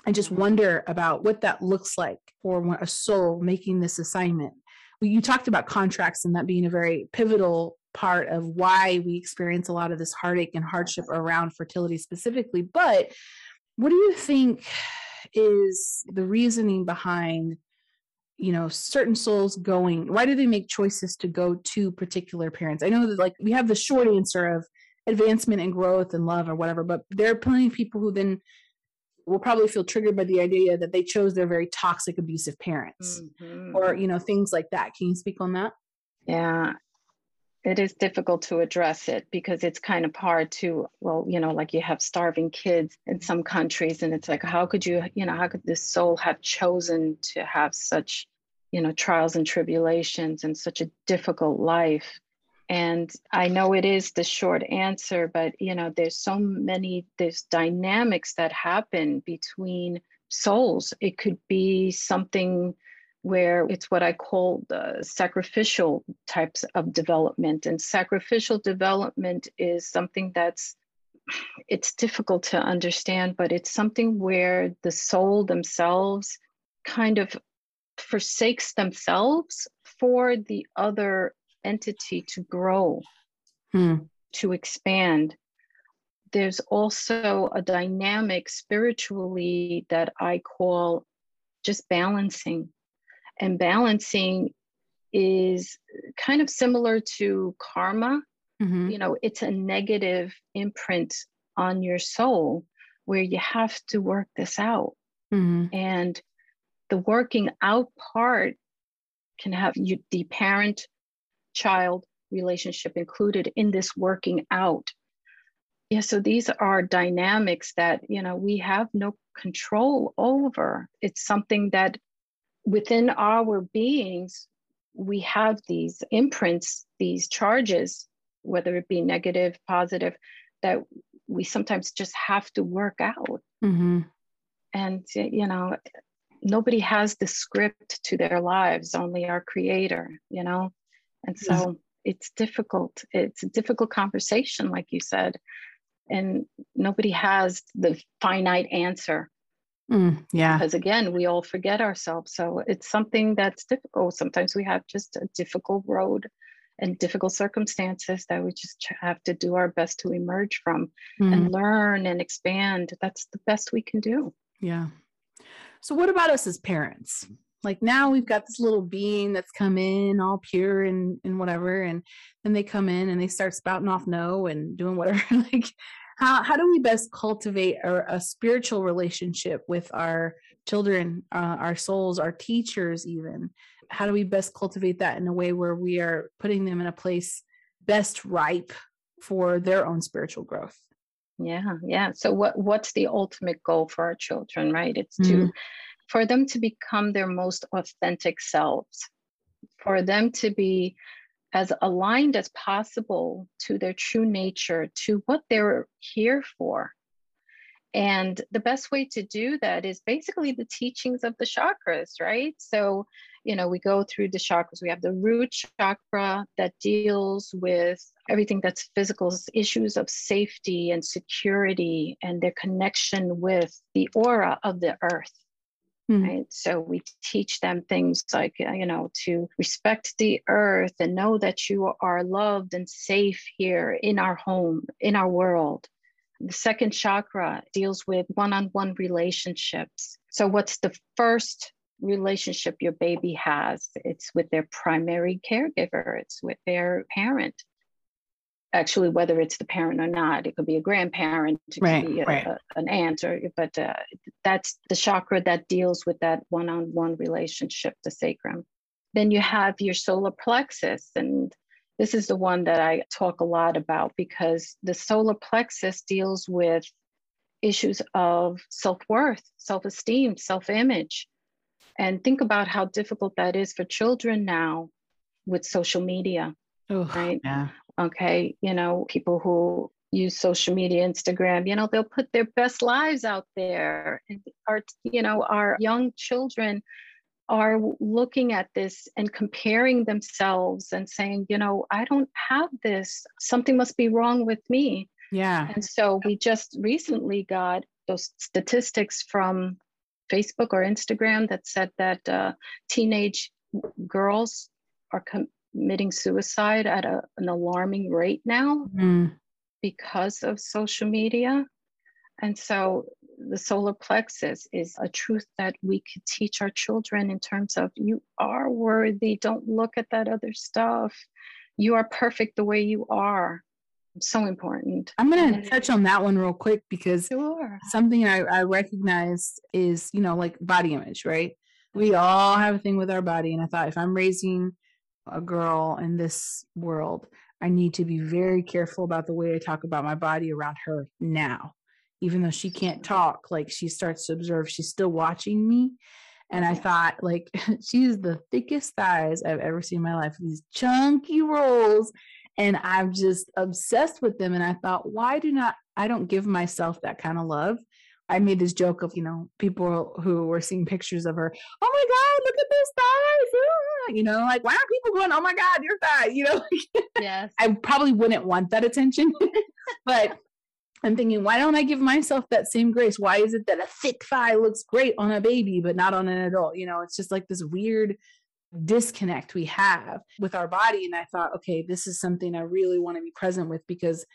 I just wonder about what that looks like for a soul making this assignment. You talked about contracts and that being a very pivotal part of why we experience a lot of this heartache and hardship around fertility specifically. But what do you think is the reasoning behind you know certain souls going why do they make choices to go to particular parents i know that like we have the short answer of advancement and growth and love or whatever but there are plenty of people who then will probably feel triggered by the idea that they chose their very toxic abusive parents mm-hmm. or you know things like that. Can you speak on that? Yeah. It is difficult to address it because it's kind of hard to well you know like you have starving kids in some countries and it's like how could you you know how could this soul have chosen to have such you know trials and tribulations and such a difficult life and i know it is the short answer but you know there's so many there's dynamics that happen between souls. It could be something where it's what i call the sacrificial types of development. And sacrificial development is something that's it's difficult to understand but it's something where the soul themselves kind of forsakes themselves for the other entity to grow, hmm. to expand. There's also a dynamic spiritually that I call just balancing. And balancing is kind of similar to karma. Mm-hmm. You know, it's a negative imprint on your soul where you have to work this out. Mm-hmm. And the working out part can have you, the parent child relationship included in this working out. Yeah so these are dynamics that you know we have no control over. It's something that within our beings we have these imprints these charges whether it be negative positive that we sometimes just have to work out. Mm-hmm. and you know nobody has the script to their lives only our creator you know and so yeah. it's difficult it's a difficult conversation like you said and nobody has the finite answer. Mm, yeah. Because again we all forget ourselves. So it's something that's difficult. Sometimes we have just a difficult road and difficult circumstances that we just have to do our best to emerge from mm. and learn and expand. That's the best we can do. Yeah. So, what about us as parents? Like now we've got this little being that's come in all pure and, and whatever, and then they come in and they start spouting off no and doing whatever. like, how, how do we best cultivate a, a spiritual relationship with our children, uh, our souls, our teachers, even? how do we best cultivate that in a way where we are putting them in a place best ripe for their own spiritual growth yeah yeah so what what's the ultimate goal for our children right it's mm. to for them to become their most authentic selves for them to be as aligned as possible to their true nature to what they're here for and the best way to do that is basically the teachings of the chakras, right? So, you know, we go through the chakras. We have the root chakra that deals with everything that's physical issues of safety and security and their connection with the aura of the earth. Hmm. Right. So we teach them things like, uh, you know, to respect the earth and know that you are loved and safe here in our home, in our world. The second chakra deals with one on one relationships. So, what's the first relationship your baby has? It's with their primary caregiver, it's with their parent. Actually, whether it's the parent or not, it could be a grandparent, it right, could be a, right. a, an aunt, or but uh, that's the chakra that deals with that one-on-one relationship, the sacrum. Then you have your solar plexus, and this is the one that I talk a lot about because the solar plexus deals with issues of self worth, self esteem, self image. And think about how difficult that is for children now with social media. Ooh, right? Yeah. Okay. You know, people who use social media, Instagram, you know, they'll put their best lives out there. And our, you know, our young children are looking at this and comparing themselves and saying, you know, I don't have this. Something must be wrong with me. Yeah. And so we just recently got those statistics from Facebook or Instagram that said that uh, teenage girls are committing suicide at a, an alarming rate now mm. because of social media. And so the solar plexus is a truth that we could teach our children in terms of you are worthy. Don't look at that other stuff. You are perfect the way you are. So important. I'm going to touch on that one real quick because sure. something I, I recognize is, you know, like body image, right? We all have a thing with our body. And I thought if I'm raising a girl in this world, I need to be mm-hmm. very careful about the way I talk about my body around her now. Even though she can't mm-hmm. talk like she starts to observe she's still watching me. And i mm-hmm. thought like she's the thickest thighs i've ever seen in my life these chunky rolls. And i'm just obsessed with them. And i thought why do not i don't give myself that kind of love I made this joke of, you know, people who were seeing pictures of her. Oh my God, look at this thighs. You know, like, why are people going, oh my God, your thigh? You know, yes. I probably wouldn't want that attention. but I'm thinking, why don't I give myself that same grace? Why is it that a thick thigh looks great on a baby, but not on an adult? You know, it's just like this weird disconnect we have with our body. And I thought, okay, this is something I really want to be present with because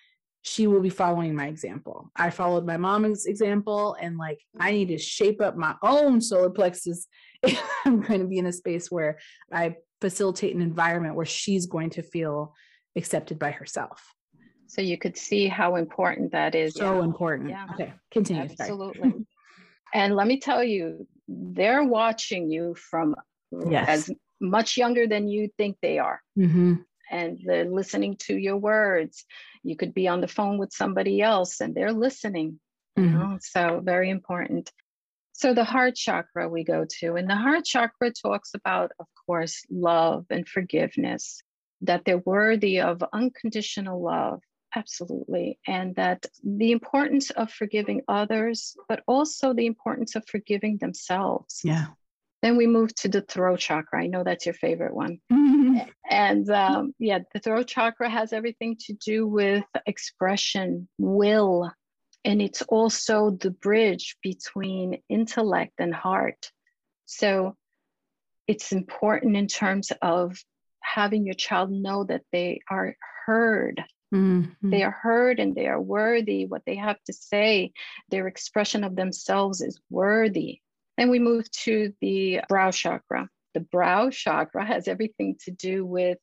she will be following my example. I followed my mom's example, and like I need to shape up my own solar plexus. I'm going to be in a space where I facilitate an environment where she's going to feel accepted by herself. So you could see how important that is. So yeah. important. Yeah. Okay, continue. Absolutely. and let me tell you, they're watching you from yes. as much younger than you think they are. Mm-hmm. And they're listening to your words. You could be on the phone with somebody else and they're listening. Mm-hmm. You know? So, very important. So, the heart chakra we go to, and the heart chakra talks about, of course, love and forgiveness, that they're worthy of unconditional love Absolutely. And that the importance of forgiving others, but also the importance of forgiving themselves. Yeah. Then we move to the throat chakra. I know that's your favorite one. Mm-hmm. And um, yeah, the throat chakra has everything to do with expression, will, and it's also the bridge between intellect and heart. So it's important in terms of having your child know that they are heard Mm-hmm. They are heard and they are worthy. What they have to say, their expression of themselves is worthy. Then we move to the brow chakra. The brow chakra has everything to do with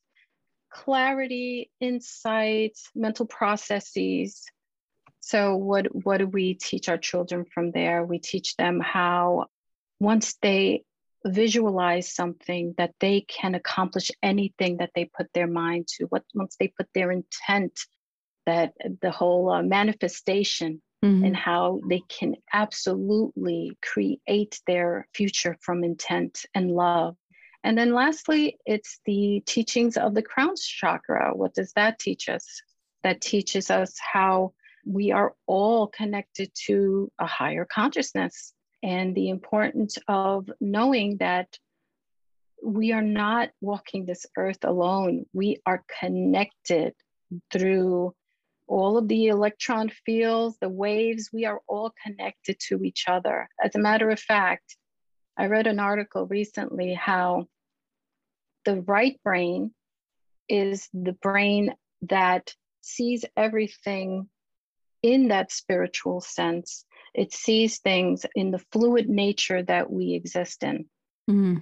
clarity, insight, mental processes. So, what, what do we teach our children from there? We teach them how, once they visualize something that they can accomplish anything that they put their mind to what once they put their intent that the whole uh, manifestation mm-hmm. and how they can absolutely create their future from intent and love and then lastly it's the teachings of the crown chakra what does that teach us that teaches us how we are all connected to a higher consciousness and the importance of knowing that we are not walking this earth alone. We are connected through all of the electron fields, the waves, we are all connected to each other. As a matter of fact, I read an article recently how the right brain is the brain that sees everything in that spiritual sense it sees things in the fluid nature that we exist in. Mm-hmm.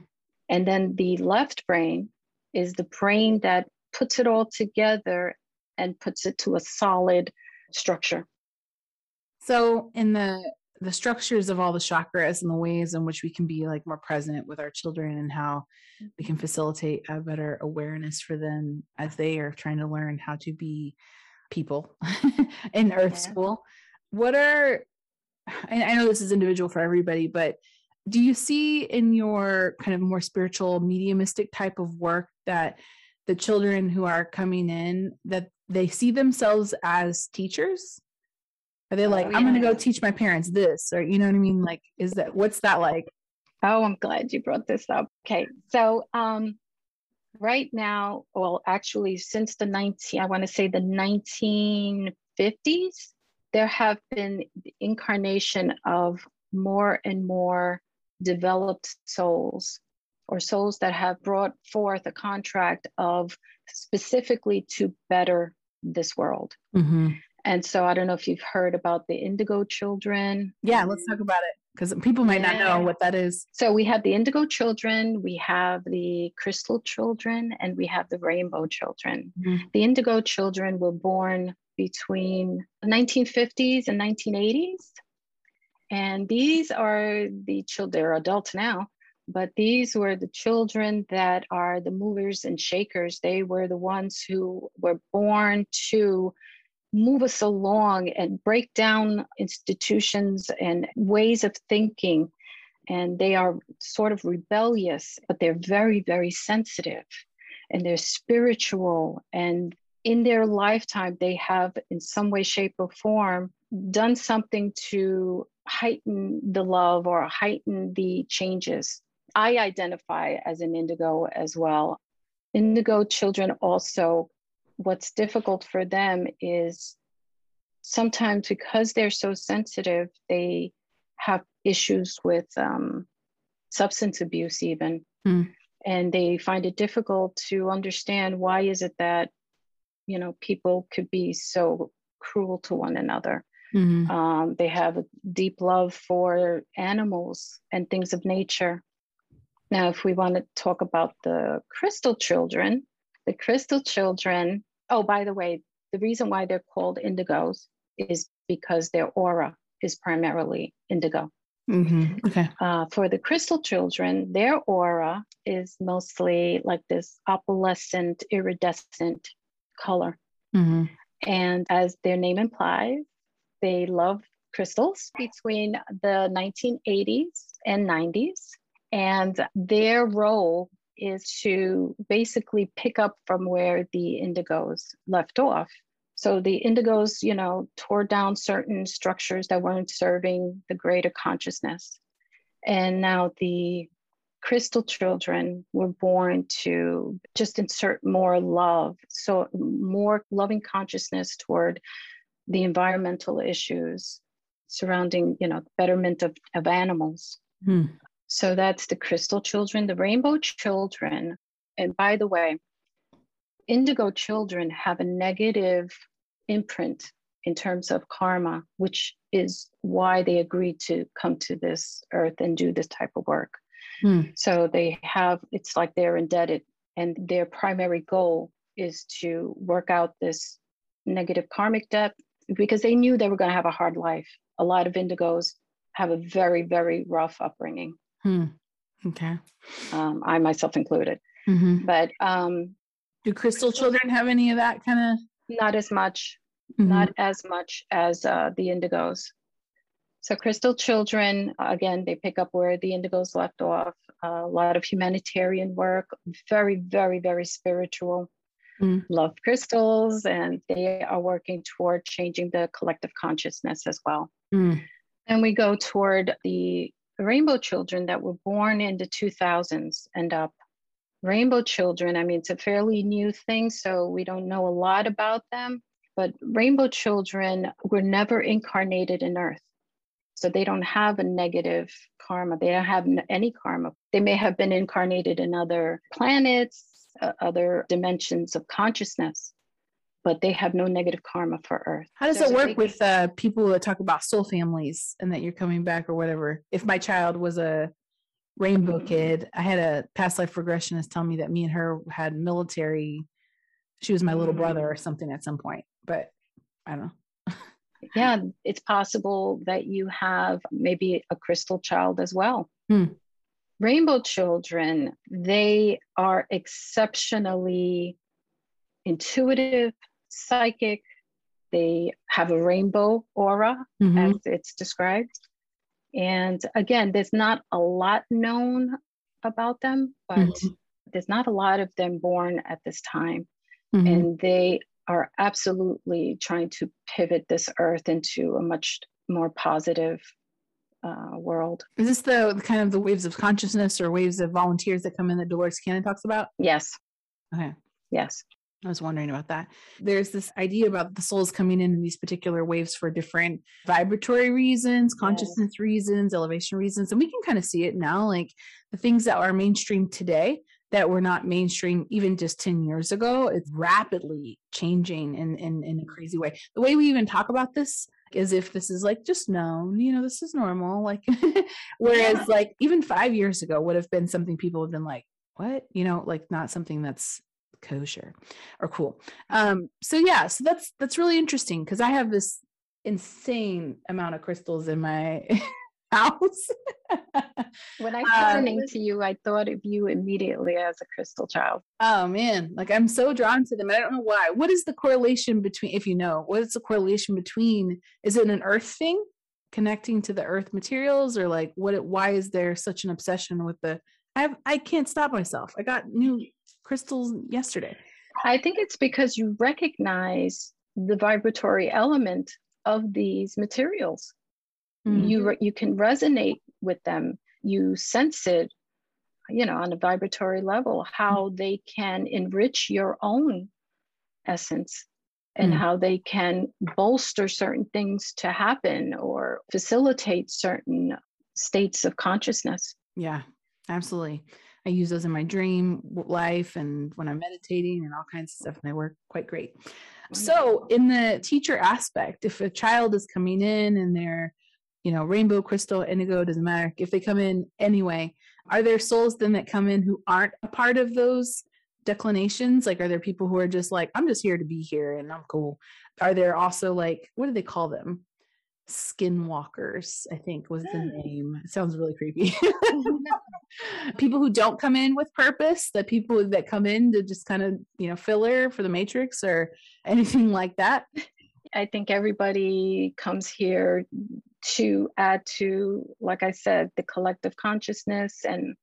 And then the left brain is the brain that puts it all together and puts it to a solid structure. So, in the the structures of all the chakras and the ways in which we can be like more present with our children and how we can facilitate a better awareness for them as they are trying to learn how to be people in earth yeah. school what are I know this is individual for everybody, but do you see in your kind of more spiritual mediumistic type of work that the children who are coming in that they see themselves as teachers? Are they like, oh, yeah. I'm going to go teach my parents this, or you know what I mean? Like, is that what's that like? Oh, I'm glad you brought this up. Okay, so um, right now, well, actually, since the 19, I want to say the 1950s, there have been the incarnation of more and more developed souls or souls that have brought forth a contract of specifically to better this world. Mm-hmm. And so I don't know if you've heard about the indigo children. Yeah, let's talk about it because people might yeah. not know what that is. So we have the indigo children, we have the crystal children, and we have the rainbow children. Mm-hmm. The indigo children were born between the 1950s and 1980s. And these are the children, they're adults now, but these were the children that are the movers and shakers. They were the ones who were born to move us along and break down institutions and ways of thinking. And they are sort of rebellious, but they're very, very sensitive and they're spiritual and in their lifetime, they have, in some way, shape, or form, done something to heighten the love or heighten the changes. I identify as an indigo as well. Indigo children also, what's difficult for them is sometimes because they're so sensitive, they have issues with um, substance abuse, even. Mm. And they find it difficult to understand why is it that you know people could be so cruel to one another mm-hmm. um, they have a deep love for animals and things of nature now if we want to talk about the crystal children the crystal children oh by the way the reason why they're called indigos is because their aura is primarily indigo Mm-hmm. Okay. Uh, for the crystal children, their aura is mostly like this opalescent, iridescent color. Mm-hmm. And as their name implies, they love crystals between the 1980s and 90s. And their role is to basically pick up from where the indigos left off. So the indigos, you know, tore down certain structures that weren't serving the greater consciousness. And now the crystal children were born to just insert more love, so more loving consciousness toward the environmental issues surrounding, you know, betterment of, of animals. Hmm. So that's the crystal children, the rainbow children. And by the way, indigo children have a negative imprint in terms of karma, which is why they agreed to come to this earth and do this type of work. Hmm. So they have, it's like they're indebted, and their primary goal is to work out this negative karmic debt because they knew they were going to have a hard life. A lot of indigos have a very, very rough upbringing. Hmm. Okay. Um, I myself included. Mm-hmm. But um, Do crystal children have any of that kind of? not as much, Mm-hmm. not as much as uh, the indigos. So crystal children, again, they pick up where the indigos left off. a lot of humanitarian work, very, very, very spiritual. Mm. Love crystals, and they are working toward changing the collective consciousness as well. Mm. And we go toward the rainbow children that were born in the 2000s end up. Rainbow children, I mean, it's a fairly new thing, so we don't know a lot about them, but rainbow children were never incarnated in Earth. So they don't have a negative karma. They don't have any karma. They may have been incarnated in other planets, uh, other dimensions of consciousness, but they have no negative karma for Earth. How does So it work they- with uh, people that talk about soul families and that you're coming back or whatever? If my child was a rainbow Mhm. kid, I had a past life regressionist tell me that me and her had military. She was my little brother or something at some point, but I don't know. yeah, it's possible that you have maybe a crystal child as well. Hmm. Rainbow children, they are exceptionally intuitive, psychic. They have a rainbow aura, Mhm. as it's described. And again, there's not a lot known about them, but Mhm. there's not a lot of them born at this time Mhm. and they are absolutely trying to pivot this earth into a much more positive uh, world. Is this the the kind of the waves of consciousness or waves of volunteers that come in that Dolores Cannon talks about? Yes, Okay. yes. I was wondering about that. There's this idea about the souls coming in in these particular waves for different vibratory reasons, consciousness reasons, elevation reasons. And we can kind of see it now, like the things that are mainstream today that were not mainstream even just 10 years ago. It's rapidly changing in, in, in a crazy way. The way we even talk about this is if this is like just known, you know, this is normal. Like, whereas Yeah. like even five years ago would have been something people have been like, what? You know, like not something that's kosher or cool. Um, so yeah, so that's that's really interesting because I have this insane amount of crystals in my house. When I Um, was to you, I thought of you immediately as a crystal child. oh man, like I'm so drawn to them. I don't know why. What is the correlation between if you know, what is the correlation between is it an earth thing? Connecting to the earth materials, or like what? It, why is there such an obsession with the? I have, I can't stop myself. I got new crystals yesterday. I think it's because you recognize the vibratory element of these materials. Mm. You re- you can resonate with them. You sense it, you know, on a vibratory level, how they can enrich your own essence and Mm. how they can bolster certain things to happen or facilitate certain states of consciousness. Yeah, absolutely. I use those in my dream life and when I'm mm-hmm. meditating and all kinds of stuff, and they work quite great. Mm-hmm. So, in the teacher aspect, if a child is coming in and they're, you know, rainbow, crystal, indigo, doesn't matter, if they come in anyway, are there souls then that come in who aren't a part of those declinations? Like, are there people who are just like, I'm just here to be here and I'm cool? Are there also like, what do they call them? Skinwalkers, I think was the name. It sounds really creepy. people who don't come in with purpose, the people that come in to just kind of, you know, filler for the matrix or anything like that. I think everybody comes here to add to, like I said, the collective consciousness and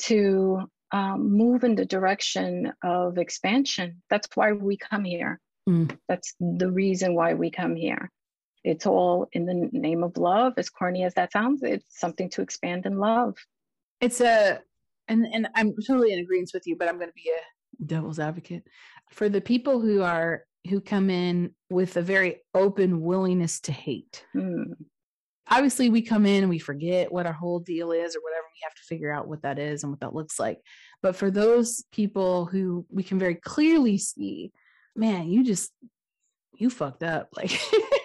to um, move in the direction of expansion. That's why we come here. Mm. That's the reason why we come here. It's all in the name of love, as corny as that sounds. It's something to expand in love. It's a, and and I'm totally in agreement with you, but I'm going to be a devil's advocate for the people who are who come in with a very open willingness to hate. Hmm. Obviously, we come in and we forget what our whole deal is or whatever. We have to figure out what that is and what that looks like. But for those people who we can very clearly see, man, you just you fucked up. Like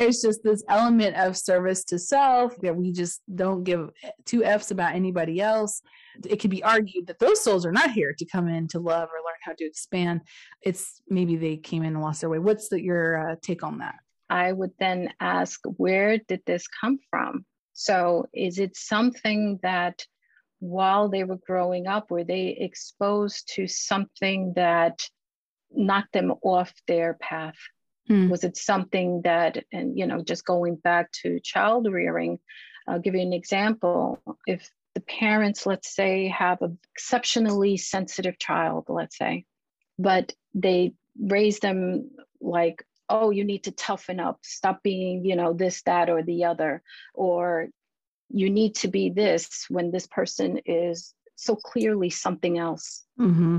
there's just this element of service to self that we just don't give two F's about anybody else. It could be argued that those souls are not here to come in to love or learn how to expand. It's maybe they came in and lost their way. What's the, your uh, take on that? I would then ask, where did this come from? So, is it something that while they were growing up, were they exposed to something that knocked them off their path? Hmm. Was it something that, and you know, just going back to child rearing, I'll give you an example. If the parents, let's say, have an exceptionally sensitive child, let's say, but they raise them like, oh, you need to toughen up, stop being, you know, this, that, or the other, or you need to be this when this person is so clearly something else. Mm-hmm.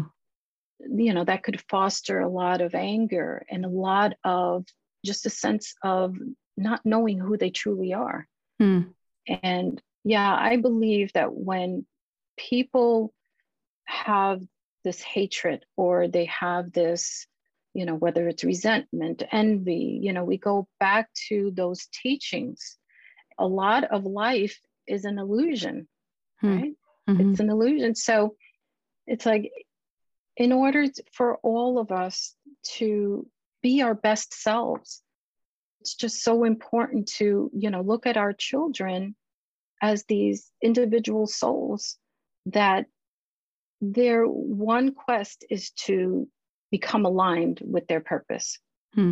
You know, that could foster a lot of anger and a lot of just a sense of not knowing who they truly are. Mm. And yeah, I believe that when people have this hatred or they have this, you know, whether it's resentment, envy, you know, we go back to those teachings a lot of life is an illusion, hmm. right? Mm-hmm. It's an illusion. So it's like, in order for all of us to be our best selves, it's just so important to, you know, look at our children as these individual souls that their one quest is to become aligned with their purpose. Hmm.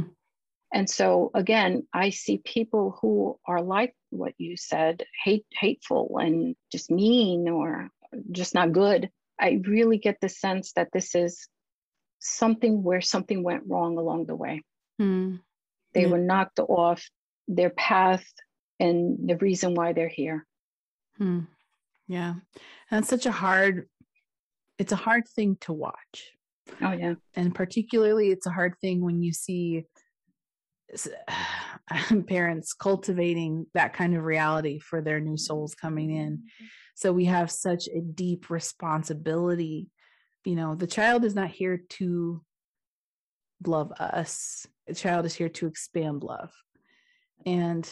And so again, I see people who are like what you said, hate hateful and just mean or just not good. I really get the sense that this is something where something went wrong along the way. Mm. They yeah. were knocked off their path and the reason why they're here. Hmm. Yeah. And it's such a hard it's a hard thing to watch. Oh yeah. And particularly it's a hard thing when you see parents cultivating that kind of reality for their new souls coming in. So we have such a deep responsibility. You know, the child is not here to love us, the child is here to expand love. And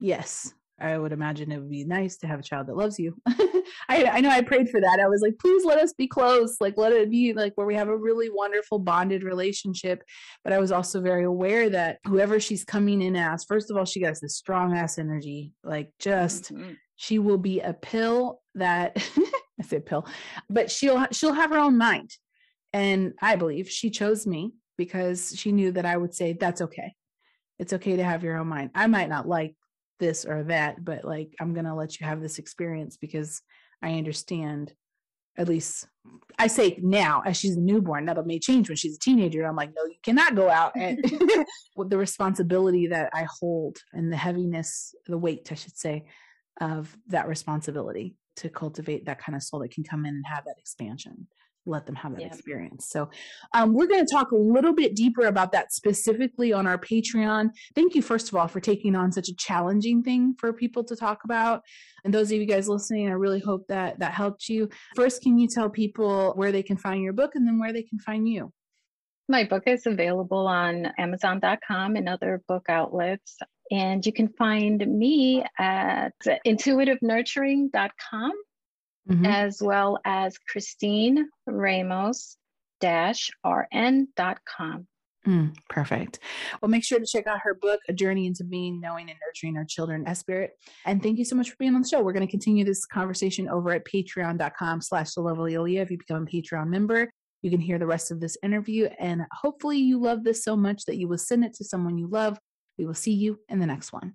yes, I would imagine it would be nice to have a child that loves you. I, I know I prayed for that. I was like, please let us be close. Like, let it be like where we have a really wonderful bonded relationship. But I was also very aware that whoever she's coming in as, first of all, she has this strong ass energy. Like, just mm-hmm. she will be a pill that I say pill, but she'll she'll have her own mind. And I believe she chose me because she knew that I would say that's okay. It's okay to have your own mind. I might not like this or that, but like I'm going to let you have this experience because I understand at least I say now as she's a newborn, that may change when she's a teenager. I'm like, no, you cannot go out and with the responsibility that I hold and the heaviness, the weight, I should say, of that responsibility to cultivate that kind of soul that can come in and have that expansion let them have that yeah. experience. So, um, we're going to talk a little bit deeper about that specifically on our Patreon. Thank you, first of all, for taking on such a challenging thing for people to talk about. And those of you guys listening, I really hope that that helped you. First, can you tell people where they can find your book and then where they can find you? My book is available on Amazon.com and other book outlets. And you can find me at intuitivenurturing.com mm-hmm. as well as Christine Ramos rn.com. Mm, perfect. Well, make sure to check out her book, A Journey into Being, Knowing, and Nurturing Our Children as Spirit. And thank you so much for being on the show. We're going to continue this conversation over at patreon.com slash the lovely Aaliyah. If you become a Patreon member, you can hear the rest of this interview. And hopefully you love this so much that you will send it to someone you love. We will see you in the next one.